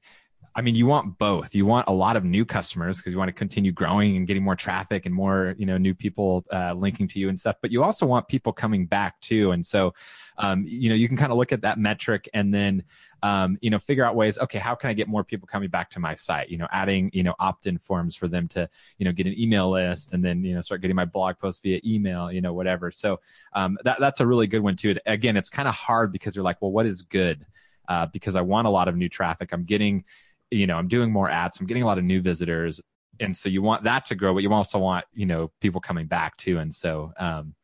I mean, you want both. You want a lot of new customers because you want to continue growing and getting more traffic and more, you know, new people uh, linking to you and stuff. But you also want people coming back too. And so, um, you know, you can kind of look at that metric and then, um, you know, figure out ways. Okay, how can I get more people coming back to my site? You know, adding, you know, opt-in forms for them to, you know, get an email list and then, you know, start getting my blog posts via email. You know, whatever. So um, that that's a really good one too. Again, it's kind of hard because you're like, well, what is good? Uh, because I want a lot of new traffic. I'm getting you know, I'm doing more ads. I'm getting a lot of new visitors. And so you want that to grow, but you also want, you know, people coming back too. And so, um,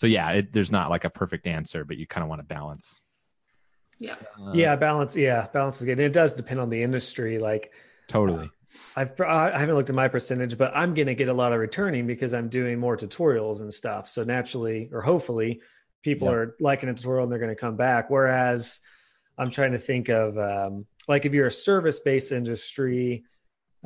so yeah, it, there's not like a perfect answer, but you kind of want to balance. Yeah. Uh, yeah. Balance. Yeah. Balance is good. And it does depend on the industry. Like totally. Uh, I've, I haven't looked at my percentage, but I'm going to get a lot of returning because I'm doing more tutorials and stuff. So naturally, or hopefully, people yep. are liking a tutorial and they're going to come back. Whereas I'm trying to think of um, like if you're a service based industry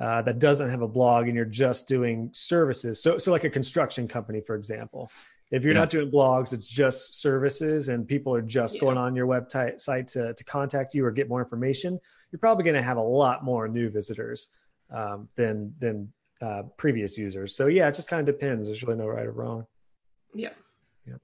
uh, that doesn't have a blog and you're just doing services so so like a construction company for example if you're yeah. not doing blogs it's just services and people are just yeah. going on your website site to, to contact you or get more information you're probably going to have a lot more new visitors um, than than uh, previous users so yeah it just kind of depends there's really no right or wrong yeah yeah.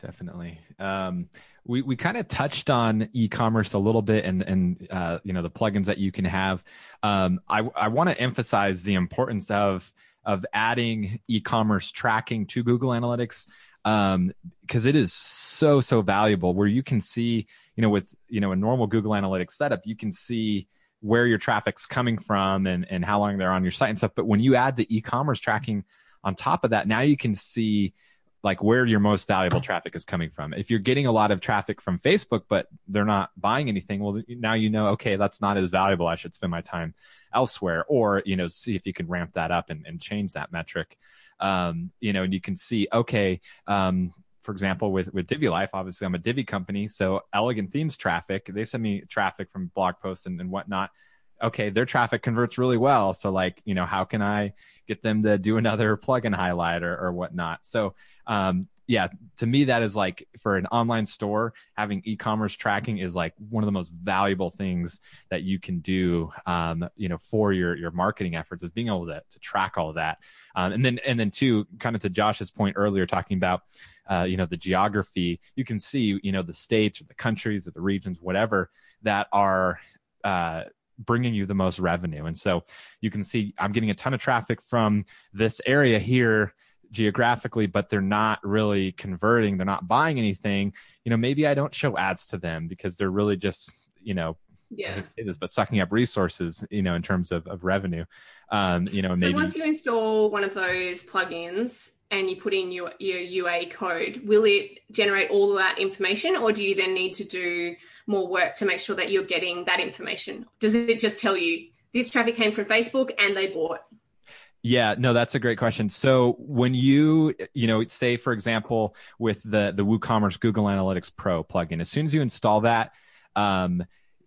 definitely um, we, we kind of touched on e-commerce a little bit and and uh, you know the plugins that you can have um, i, I want to emphasize the importance of of adding e-commerce tracking to Google Analytics um because it is so so valuable where you can see you know with you know a normal google analytics setup you can see where your traffic's coming from and and how long they're on your site and stuff. But when you add the e-commerce tracking on top of that now you can see like where your most valuable traffic is coming from. If you're getting a lot of traffic from Facebook, but they're not buying anything, well, now you know, okay, that's not as valuable. I should spend my time elsewhere or, you know, see if you can ramp that up and, and change that metric. Um, you know, and you can see, okay, um, for example, with with Divi Life, obviously I'm a Divi company, so Elegant Themes traffic, they send me traffic from blog posts and, and whatnot okay, their traffic converts really well. So like, you know, how can I get them to do another plugin highlight or, or whatnot? So, um, yeah, to me, that is like for an online store, having e-commerce tracking is like one of the most valuable things that you can do, um, you know, for your, your marketing efforts is being able to, to track all of that. Um, and then, and then two, kind of to Josh's point earlier, talking about, uh, you know, the geography, you can see, you know, the states or the countries or the regions, whatever that are, uh, bringing you the most revenue. And so you can see I'm getting a ton of traffic from this area here geographically, but they're not really converting. They're not buying anything. You know, maybe I don't show ads to them because they're really just, you know, yeah. say this, but sucking up resources, you know, in terms of, of revenue. Um, you know, so maybe once you install one of those plugins and you put in your, your UA code, will it generate all of that information or do you then need to do more work to make sure that you're getting that information? Does it just tell you this traffic came from Facebook and they bought? Yeah, no, that's a great question. So when you, you know, say for example, with the the WooCommerce Google Analytics Pro plugin, as soon as you install that, um,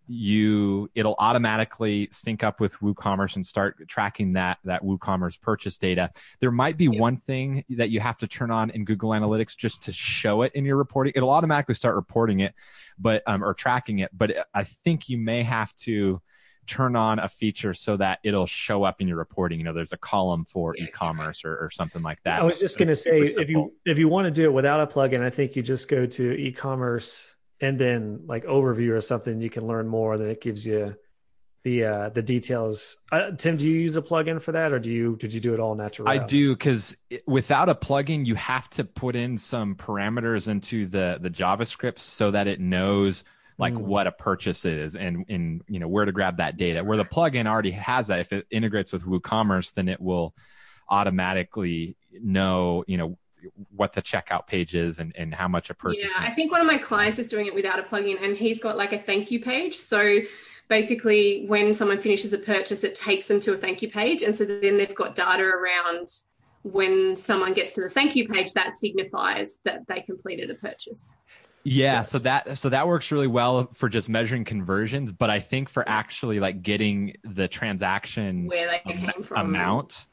you it'll automatically sync up with WooCommerce and start tracking that that WooCommerce purchase data. There might be one thing that you have to turn on in Google Analytics just to show it in your reporting. It'll automatically start reporting it, but um, or tracking it. But I think you may have to turn on a feature so that it'll show up in your reporting. You know, there's a column for e-commerce or, or, something like that. I was just going to say, if you if you want to do it without a plugin, I think you just go to e-commerce and then like overview or something you can learn more then it gives you the uh the details. Uh, tim do you use a plugin for that or do you did you do it all natural i do because without a plugin you have to put in some parameters into the the javascript so that it knows like mm. what a purchase is and in you know where to grab that data. Where the plugin already has that if it integrates with woocommerce then it will automatically know you know what the checkout page is and, and how much a purchase. Yeah, I think one of my clients is doing it without a plugin and he's got like a thank you page. So basically when someone finishes a purchase, it takes them to a thank you page. And so then they've got data around when someone gets to the thank you page that signifies that they completed a purchase. Yeah, so that so that works really well for just measuring conversions, but I think for actually like getting the transaction where they came from amount,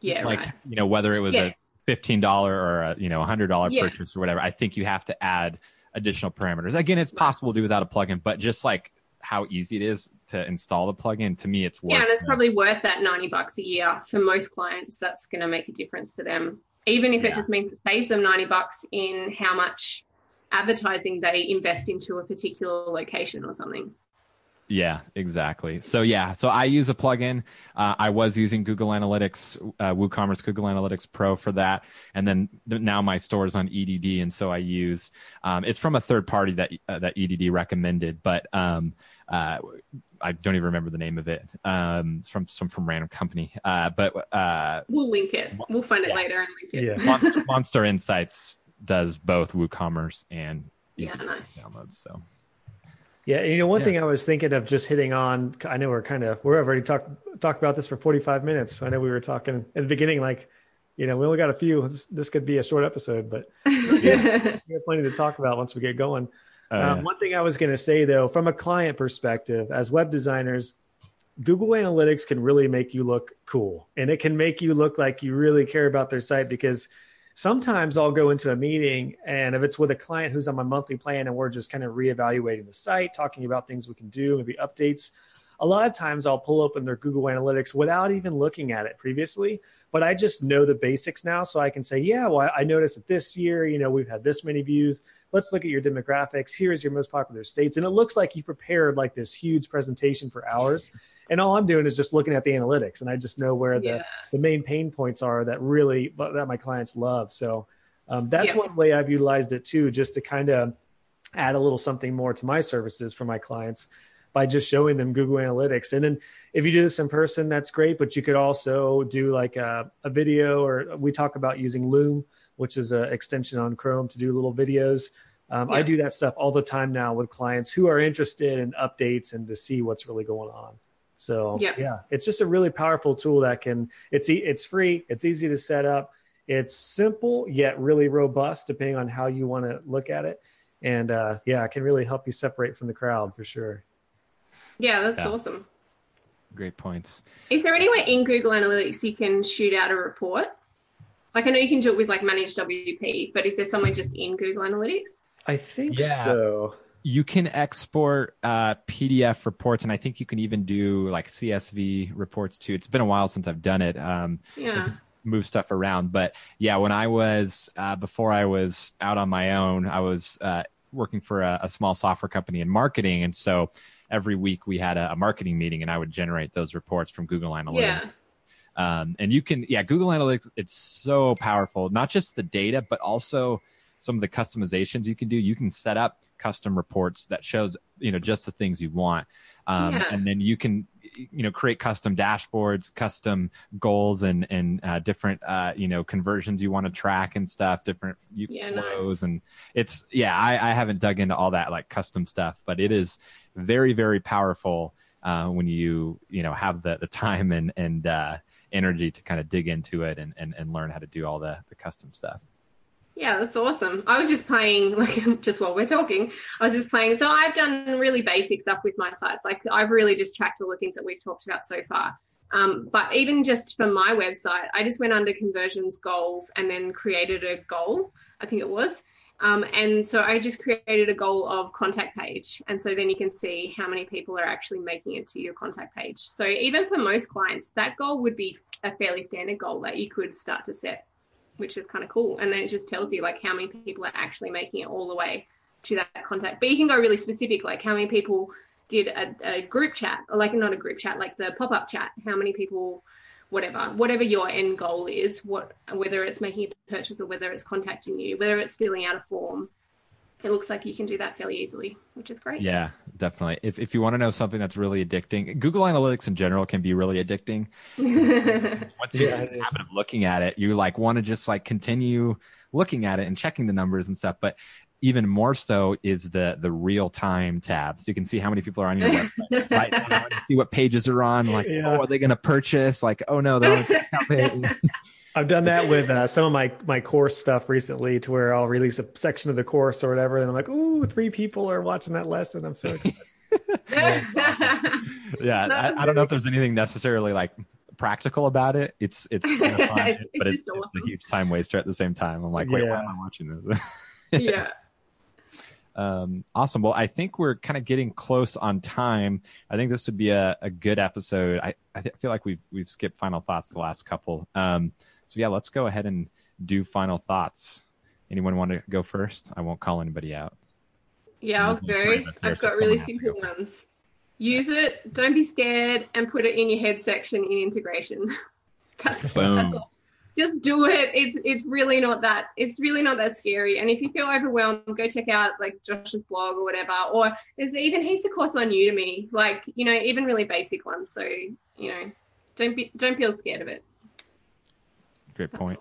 yeah, like right. you know whether it was yes. Fifteen dollar or a you know a hundred dollar yeah. purchase or whatever. I think you have to add additional parameters. Again, it's possible to do without a plugin, but just like how easy it is to install the plugin, to me, it's worth. Yeah, and it's probably worth that ninety bucks a year for most clients. That's going to make a difference for them, even if yeah. it just means it saves them ninety bucks in how much advertising they invest into a particular location or something. Yeah, exactly. So yeah, so I use a plugin. Uh, I was using Google Analytics, uh, WooCommerce Google Analytics Pro for that, and then now my store is on EDD, and so I use. Um, it's from a third party that uh, that EDD recommended, but um, uh, I don't even remember the name of it. Um, it's from some from random company, uh, but uh, we'll link it. We'll find it yeah. later and link it. Yeah, Monster, MonsterInsights does both WooCommerce and yeah, nice downloads. So yeah, and you know, one yeah. thing I was thinking of just hitting on. I know we're kind of we're already talked talked about this for forty five minutes. I know we were talking at the beginning, like, you know, we only got a few. This, this could be a short episode, but yeah, we have plenty to talk about once we get going. Oh, um. One thing I was going to say though, from a client perspective, as web designers, Google Analytics can really make you look cool, and it can make you look like you really care about their site because sometimes I'll go into a meeting and if it's with a client who's on my monthly plan and we're just kind of reevaluating the site, talking about things we can do, maybe updates, a lot of times I'll pull open their Google Analytics without even looking at it previously, but I just know the basics now. So I can say, yeah, well, I noticed that this year, you know, we've had this many views. Let's look at your demographics. Here's your most popular states. And it looks like you prepared like this huge presentation for hours. And all I'm doing is just looking at the analytics and I just know where the, yeah. the main pain points are that really, that my clients love. So um, that's yeah. one way I've utilized it too, just to kind of add a little something more to my services for my clients by just showing them Google Analytics. And then if you do this in person, that's great. But you could also do like a, a video, or we talk about using Loom, which is an extension on Chrome to do little videos. Um, yeah. I do that stuff all the time now with clients who are interested in updates and to see what's really going on. So yeah, yeah it's just a really powerful tool that can it's it's free, it's easy to set up, it's simple yet really robust depending on how you want to look at it, and uh, yeah, it can really help you separate from the crowd for sure. Yeah, that's yeah. awesome. Great points. Is there any way in Google Analytics you can shoot out a report? Like I know you can do it with like ManageWP, but is there somewhere just in Google Analytics? I think yeah. so. You can export uh, PDF reports, and I think you can even do like CSV reports too. It's been a while since I've done it. Um, yeah. Move stuff around, but yeah, when I was uh, before I was out on my own, I was uh, working for a, a small software company in marketing, and so every week we had a, a, marketing meeting and I would generate those reports from Google Analytics. Yeah. Um, and you can, yeah, Google Analytics, it's so powerful, not just the data, but also some of the customizations you can do. You can set up custom reports that shows, you know, just the things you want. Um, yeah. And then you can, you know, create custom dashboards, custom goals and, and uh, different, uh, you know, conversions you want to track and stuff, different yeah, flows. Nice. And it's, yeah, I, I haven't dug into all that like custom stuff, but it is very, very powerful uh, when you, you know, have the, the time and, and, uh, energy to kind of dig into it and, and, and learn how to do all the, the custom stuff. Yeah, that's awesome. I was just playing, like, just while we're talking, I was just playing. So I've done really basic stuff with my sites. Like, I've really just tracked all the things that we've talked about so far. Um, but even just for my website, I just went under conversions goals and then created a goal, I think it was. Um, and so I just created a goal of contact page. And so then you can see how many people are actually making it to your contact page. So even for most clients, that goal would be a fairly standard goal that you could start to set, which is kind of cool. And then it just tells you like how many people are actually making it all the way to that contact. But you can go really specific, like how many people did a, a group chat, or like not a group chat, like the pop up chat, how many people whatever whatever your end goal is what whether it's making a purchase or whether it's contacting you whether it's filling out a form it looks like you can do that fairly easily which is great. Yeah definitely. If, if you want to know something that's really addicting google analytics in general can be really addicting. Once you yeah, habit of looking at it you like want to just like continue looking at it and checking the numbers and stuff but even more so is the the real time tab. So you can see how many people are on your website. right now, see what pages are on. Like, yeah. oh, are they going to purchase? Like, oh no, they're on I've done that with uh, some of my my course stuff recently, to where I'll release a section of the course or whatever, and I'm like, oh, three people are watching that lesson. I'm so excited. yeah, I, I, don't know if there's anything necessarily like practical about it. It's it's kind of fun, but it's, awesome. it's, a huge time waster at the same time. I'm like, wait, yeah. why am I watching this? yeah. Um, awesome. Well, I think we're kind of getting close on time. I think this would be a, a good episode. I, I feel like we've we've skipped final thoughts the last couple. Um, so yeah, let's go ahead and do final thoughts. Anyone want to go first? I won't call anybody out. Yeah, I'll go. I've got really simple ones. Use it. Don't be scared, and put it in your head section in integration. that's, Boom. that's all just do it. It's it's really not that it's really not that scary. And if you feel overwhelmed, go check out like Josh's blog or whatever. Or there's even heaps of courses on Udemy, like you know, even really basic ones. So you know, don't be don't feel scared of it. Great point.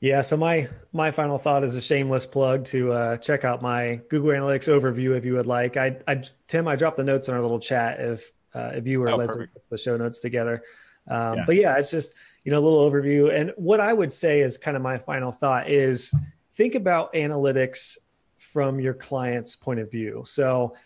Yeah, so my my final thought is a shameless plug to uh, check out my Google Analytics overview if you would like. I, I Tim, I dropped the notes in our little chat if uh, if you or oh, Leslie puts the show notes together. Um, yeah. But yeah, it's just you know, a little overview. And what I would say is kind of my final thought is think about analytics from your client's point of view. So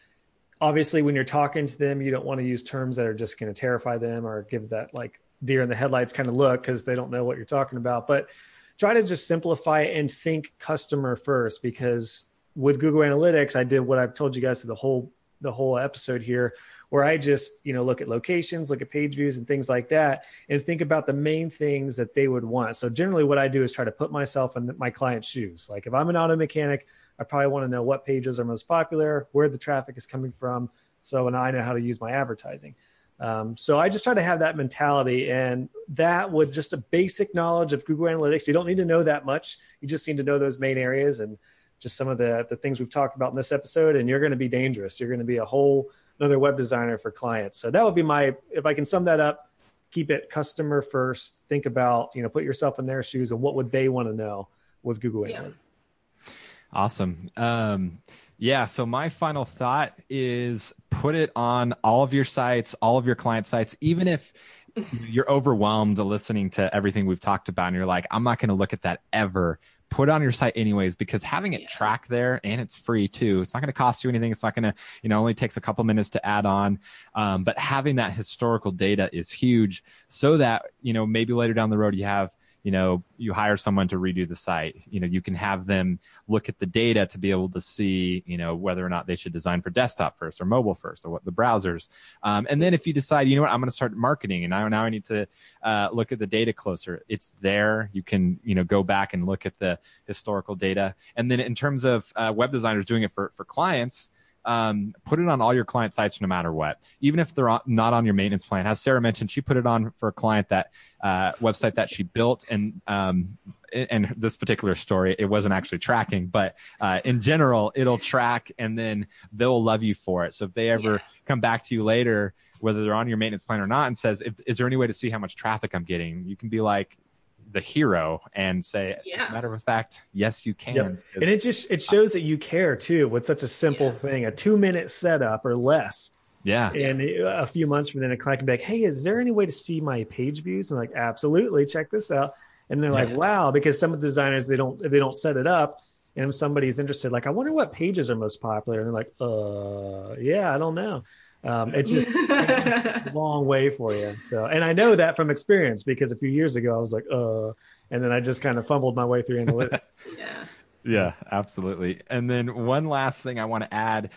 obviously when you're talking to them, you don't want to use terms that are just going to terrify them or give that like deer in the headlights kind of look because they don't know what you're talking about. But try to just simplify and think customer first because with Google Analytics, I did what I've told you guys to the whole the whole episode here where I just, you know, look at locations, look at page views and things like that, and think about the main things that they would want. So generally what I do is try to put myself in my client's shoes. Like if I'm an auto mechanic, I probably want to know what pages are most popular, where the traffic is coming from. So now I know how to use my advertising. Um, so I just try to have that mentality and that with just a basic knowledge of Google Analytics. You don't need to know that much. You just need to know those main areas and just some of the, the things we've talked about in this episode. And you're going to be dangerous. You're going to be a whole another web designer for clients. So that would be my, if I can sum that up, keep it customer first. Think about, you know, put yourself in their shoes and what would they want to know with Google yeah. Analytics. Awesome. Um, yeah. So my final thought is put it on all of your sites, all of your client sites, even if you're overwhelmed listening to everything we've talked about and you're like, I'm not going to look at that ever put it on your site anyways because having it yeah. track there and it's free too it's not going to cost you anything it's not going to you know only takes a couple minutes to add on um, but having that historical data is huge so that you know maybe later down the road you have you know you hire someone to redo the site. You know you can have them look at the data to be able to see you know whether or not they should design for desktop first or mobile first or what the browsers. Um, and then if you decide you know what i'm going to start marketing and now, now i need to uh, look at the data closer it's there. You can you know go back and look at the historical data. And then in terms of uh, web designers doing it for for clients um, put it on all your client sites no matter what, even if they're not on your maintenance plan. As Sarah mentioned, she put it on for a client that uh, website that she built, and um, and this particular story, it wasn't actually tracking, but uh, in general, it'll track, and then they'll love you for it. So if they ever yeah. come back to you later, whether they're on your maintenance plan or not, and says, "Is there any way to see how much traffic I'm getting?" You can be like, the hero and say, yeah. as a matter of fact, yes, you can. Yep. And it just it shows that you care too with such a simple yeah. thing, a two minute setup or less. Yeah. And a few months from then, a client can be like, "Hey, is there any way to see my page views?" And I'm like, "Absolutely, check this out." And they're yeah. like, "Wow!" Because some of the designers they don't they don't set it up, and if somebody's interested, like, "I wonder what pages are most popular," and they're like, "Uh, yeah, I don't know." Um, it's just a long way for you. So, and I know that from experience because a few years ago I was like, uh, and then I just kind of fumbled my way through analytics. yeah. Yeah, absolutely. And then one last thing I want to add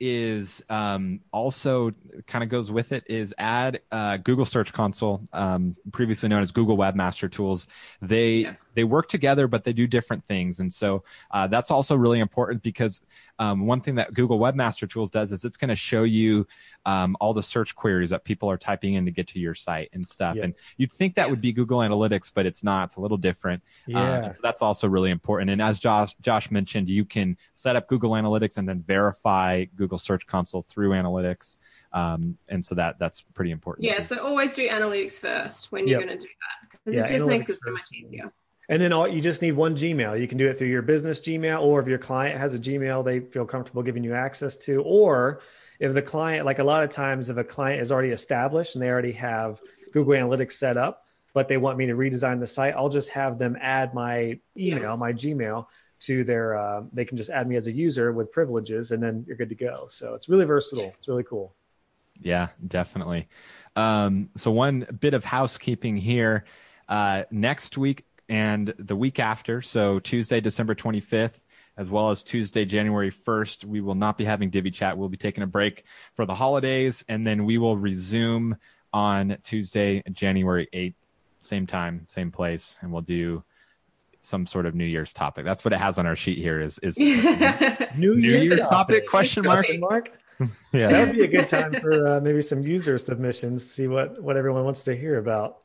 is um, also kind of goes with it is add uh, Google Search Console, um, previously known as Google Webmaster Tools. They yeah. they work together, but they do different things, and so uh, that's also really important because um, one thing that Google Webmaster Tools does is it's going to show you um, all the search queries that people are typing in to get to your site and stuff. Yeah. And you'd think that would be Google Analytics, but it's not. It's a little different. Um, yeah. so that's also really important. And as Josh Josh mentioned, you can set up Google Analytics and then verify Google Search Console through Analytics. Um, and so that that's pretty important. Yeah. So always do analytics first when you're yep. going to do that because yeah, it just makes it so much easier. And then all, you just need one Gmail. You can do it through your business Gmail, or if your client has a Gmail they feel comfortable giving you access to, or if the client, like a lot of times, if a client is already established and they already have Google Analytics set up, but they want me to redesign the site, I'll just have them add my email, yeah. my Gmail to their, uh, they can just add me as a user with privileges and then you're good to go. So it's really versatile. It's really cool. Yeah, definitely. Um, so one bit of housekeeping here. Uh, next week, and the week after, so Tuesday, December 25th, as well as Tuesday, January 1st, we will not be having Divi Chat. We'll be taking a break for the holidays, and then we will resume on Tuesday, January 8th, same time, same place, and we'll do some sort of New Year's topic. That's what it has on our sheet here is is New, New Year's, topic question mark. Question mark? yeah, that would be a good time for uh, maybe some user submissions. See what what everyone wants to hear about.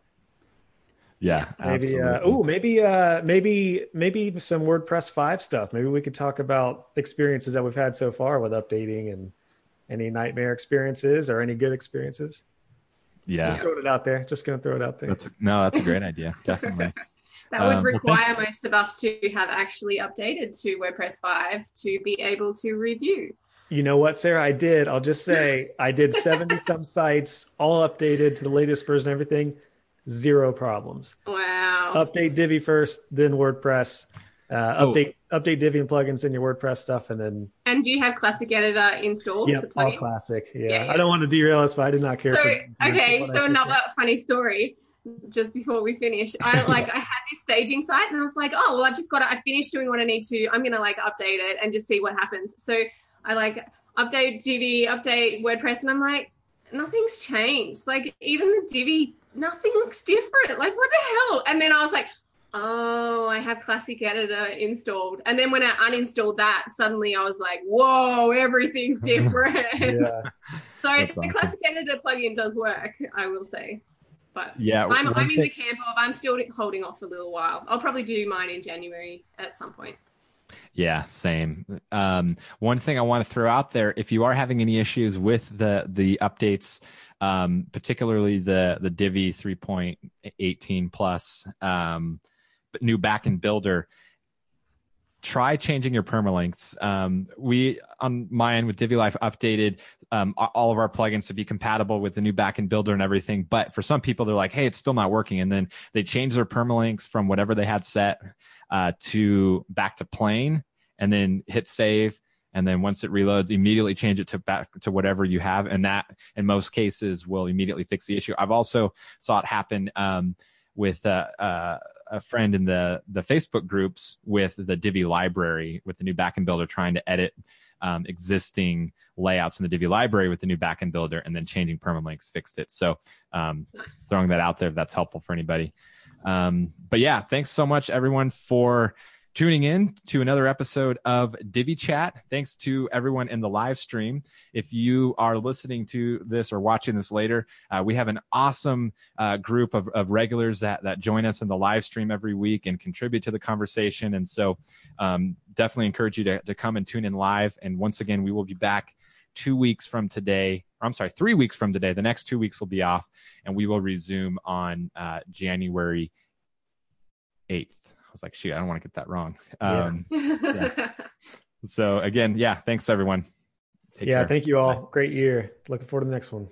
Yeah, maybe. Uh, oh, maybe. Uh, maybe. Maybe some WordPress five stuff. Maybe we could talk about experiences that we've had so far with updating and any nightmare experiences or any good experiences. Yeah, just throwing it out there. Just gonna throw it out there. That's no, that's a great idea. Definitely. that would um, require well, most of us to have actually updated to WordPress five to be able to review. You know what, Sarah? I did. I'll just say I did 70 some sites, all updated to the latest version, everything zero problems. Wow. Update Divi first, then WordPress. Uh, oh. Update update Divi and plugins in your WordPress stuff, and then. And do you have Classic Editor installed? Yeah, all Classic. Yeah. yeah. I don't want to derail us, but I did not care. So for, okay, so another funny story. Just before we finish, I like I had this staging site, and I was like, oh well, I've just got to. I finished doing what I need to. I'm gonna like update it and just see what happens. So I like update Divi, update WordPress, and I'm like, nothing's changed. Like even the Divi nothing looks different. Like, what the hell? And then I was like, Oh, I have Classic Editor installed. And then when I uninstalled that, suddenly I was like, whoa, everything's different. yeah. So That's the awesome. Classic Editor plugin does work, I will say. But yeah, I'm, I'm in the camp of I'm still holding off a little while. I'll probably do mine in January at some point. Yeah, same. Um, one thing I want to throw out there: if you are having any issues with the the updates, um, particularly the the Divi 3.18 plus um, new backend builder, try changing your permalinks. Um, we on my end with Divi Life updated um, all of our plugins to be compatible with the new backend builder and everything. But for some people, they're like, "Hey, it's still not working," and then they change their permalinks from whatever they had set uh, to back to plain, and then hit save. And then once it reloads, immediately change it to back to whatever you have, and that in most cases will immediately fix the issue. I've also saw it happen um, with uh, uh, a friend in the the Facebook groups with the Divi library with the new backend builder trying to edit um, existing layouts in the Divi library with the new backend builder and then changing permalinks fixed it. So um, nice. throwing that out there if that's helpful for anybody. Um, but yeah, thanks so much everyone for tuning in to another episode of Divi Chat. Thanks to everyone in the live stream. If you are listening to this or watching this later, uh, we have an awesome uh, group of, of regulars that, that join us in the live stream every week and contribute to the conversation. And so um, definitely encourage you to, to come and tune in live. And once again, we will be back two weeks from today. I'm sorry, three weeks from today. The next two weeks will be off, and we will resume on uh, January 8th was like, shoot, I don't want to get that wrong. Um, yeah. yeah. So again, yeah, thanks everyone. Take yeah, care. thank you all. Bye. Great year. Looking forward to the next one.